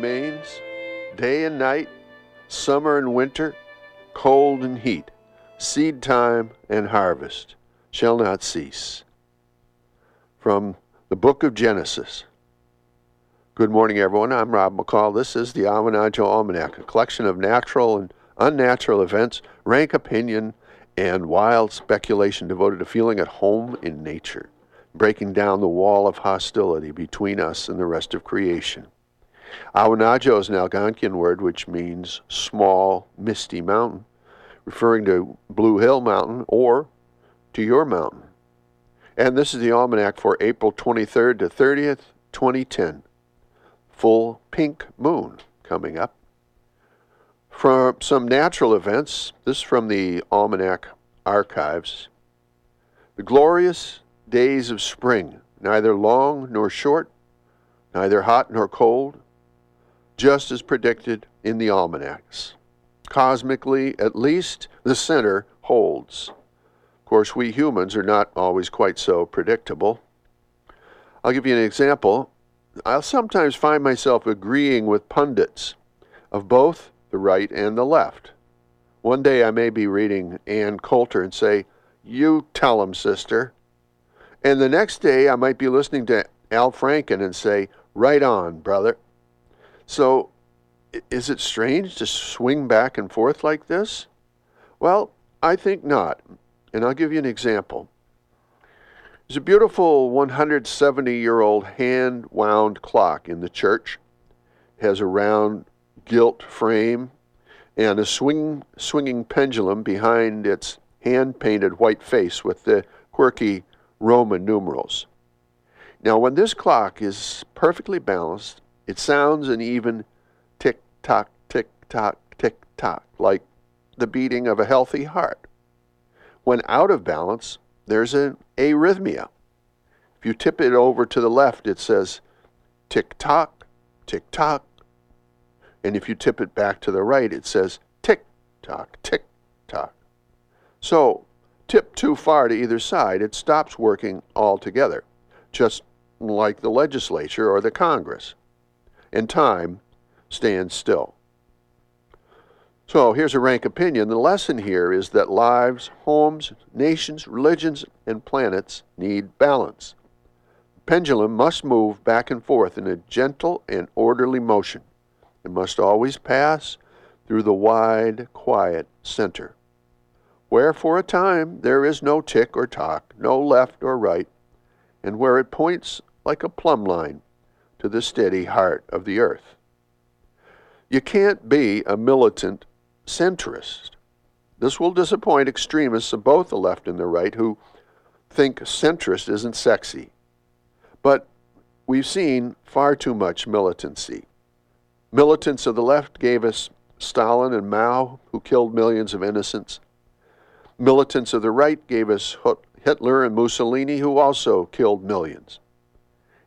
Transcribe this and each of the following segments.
remains, day and night, summer and winter, cold and heat, seed time and harvest shall not cease. From the book of Genesis. Good morning, everyone. I'm Rob McCall. This is the Awanadjo Almanac, a collection of natural and unnatural events, rank opinion, and wild speculation devoted to feeling at home in nature, breaking down the wall of hostility between us and the rest of creation. Awanadjo is an Algonquian word which means small, misty mountain, referring to Blue Hill Mountain or to your mountain. And this is the almanac for April 23rd to 30th, 2010 full pink moon coming up. From some natural events, this from the Almanac archives. The glorious days of spring, neither long nor short, neither hot nor cold, just as predicted in the almanacs. Cosmically, at least, the center holds. Of course, we humans are not always quite so predictable. I'll give you an example. I'll sometimes find myself agreeing with pundits of both the right and the left. One day I may be reading Ann Coulter and say, You tell him, sister. And the next day I might be listening to Al Franken and say, Right on, brother. So, is it strange to swing back and forth like this? Well, I think not. And I'll give you an example. There's a beautiful 170 year old hand wound clock in the church. It has a round gilt frame and a swing, swinging pendulum behind its hand painted white face with the quirky Roman numerals. Now, when this clock is perfectly balanced, it sounds an even tick tock, tick tock, tick tock, like the beating of a healthy heart. When out of balance, there's an arrhythmia. If you tip it over to the left, it says tick tock, tick tock. And if you tip it back to the right, it says tick tock, tick tock. So, tip too far to either side, it stops working altogether, just like the legislature or the Congress. And time stands still. So here's a rank opinion. The lesson here is that lives, homes, nations, religions, and planets need balance. The pendulum must move back and forth in a gentle and orderly motion. It must always pass through the wide, quiet center, where for a time there is no tick or tock, no left or right, and where it points like a plumb line to the steady heart of the earth. You can't be a militant centrist. This will disappoint extremists of both the left and the right who think centrist isn't sexy. But we've seen far too much militancy. Militants of the left gave us Stalin and Mao, who killed millions of innocents. Militants of the right gave us Hitler and Mussolini, who also killed millions.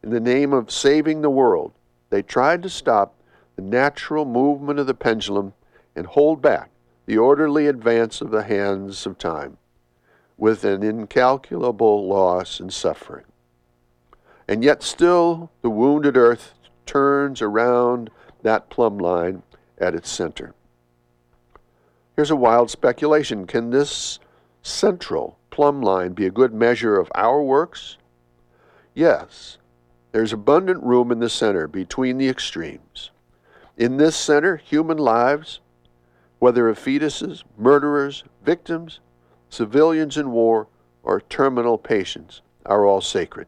In the name of saving the world, they tried to stop the natural movement of the pendulum and hold back the orderly advance of the hands of time with an incalculable loss and suffering. And yet, still, the wounded earth turns around that plumb line at its center. Here's a wild speculation Can this central plumb line be a good measure of our works? Yes, there's abundant room in the center between the extremes. In this center, human lives whether of fetuses, murderers, victims, civilians in war, or terminal patients, are all sacred.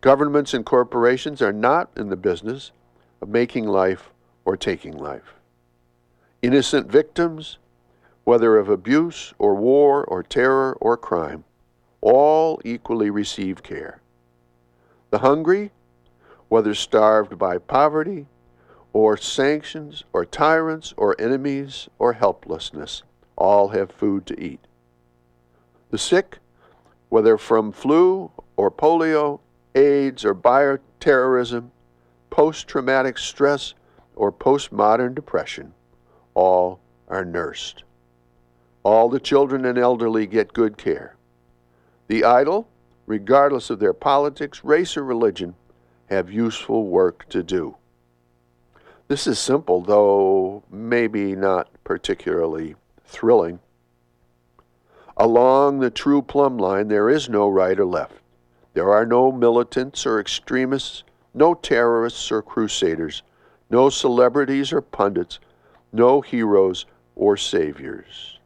Governments and corporations are not in the business of making life or taking life. Innocent victims, whether of abuse or war or terror or crime, all equally receive care. The hungry, whether starved by poverty, or sanctions, or tyrants, or enemies, or helplessness, all have food to eat. The sick, whether from flu or polio, AIDS or bioterrorism, post traumatic stress, or postmodern depression, all are nursed. All the children and elderly get good care. The idle, regardless of their politics, race, or religion, have useful work to do. This is simple, though maybe not particularly thrilling. Along the true plumb line, there is no right or left. There are no militants or extremists, no terrorists or crusaders, no celebrities or pundits, no heroes or saviors.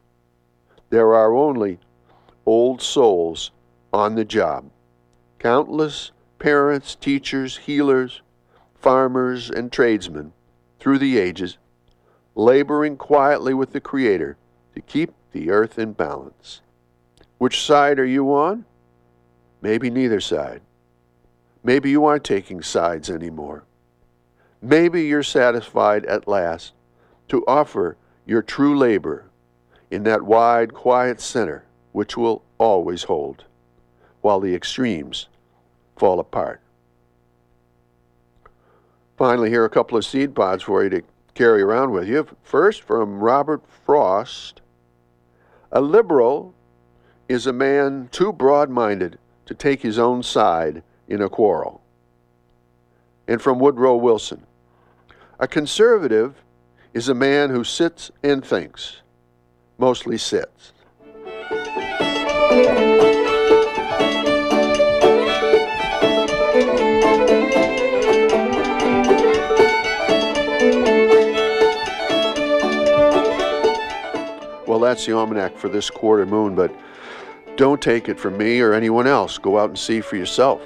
There are only old souls on the job. Countless parents, teachers, healers, farmers, and tradesmen through the ages, laboring quietly with the Creator to keep the earth in balance. Which side are you on? Maybe neither side. Maybe you aren't taking sides anymore. Maybe you're satisfied at last to offer your true labor in that wide, quiet center which will always hold, while the extremes fall apart. Finally, here are a couple of seed pods for you to carry around with you. First, from Robert Frost A liberal is a man too broad minded to take his own side in a quarrel. And from Woodrow Wilson A conservative is a man who sits and thinks, mostly sits. Well, that's the almanac for this quarter moon, but don't take it from me or anyone else. Go out and see for yourself.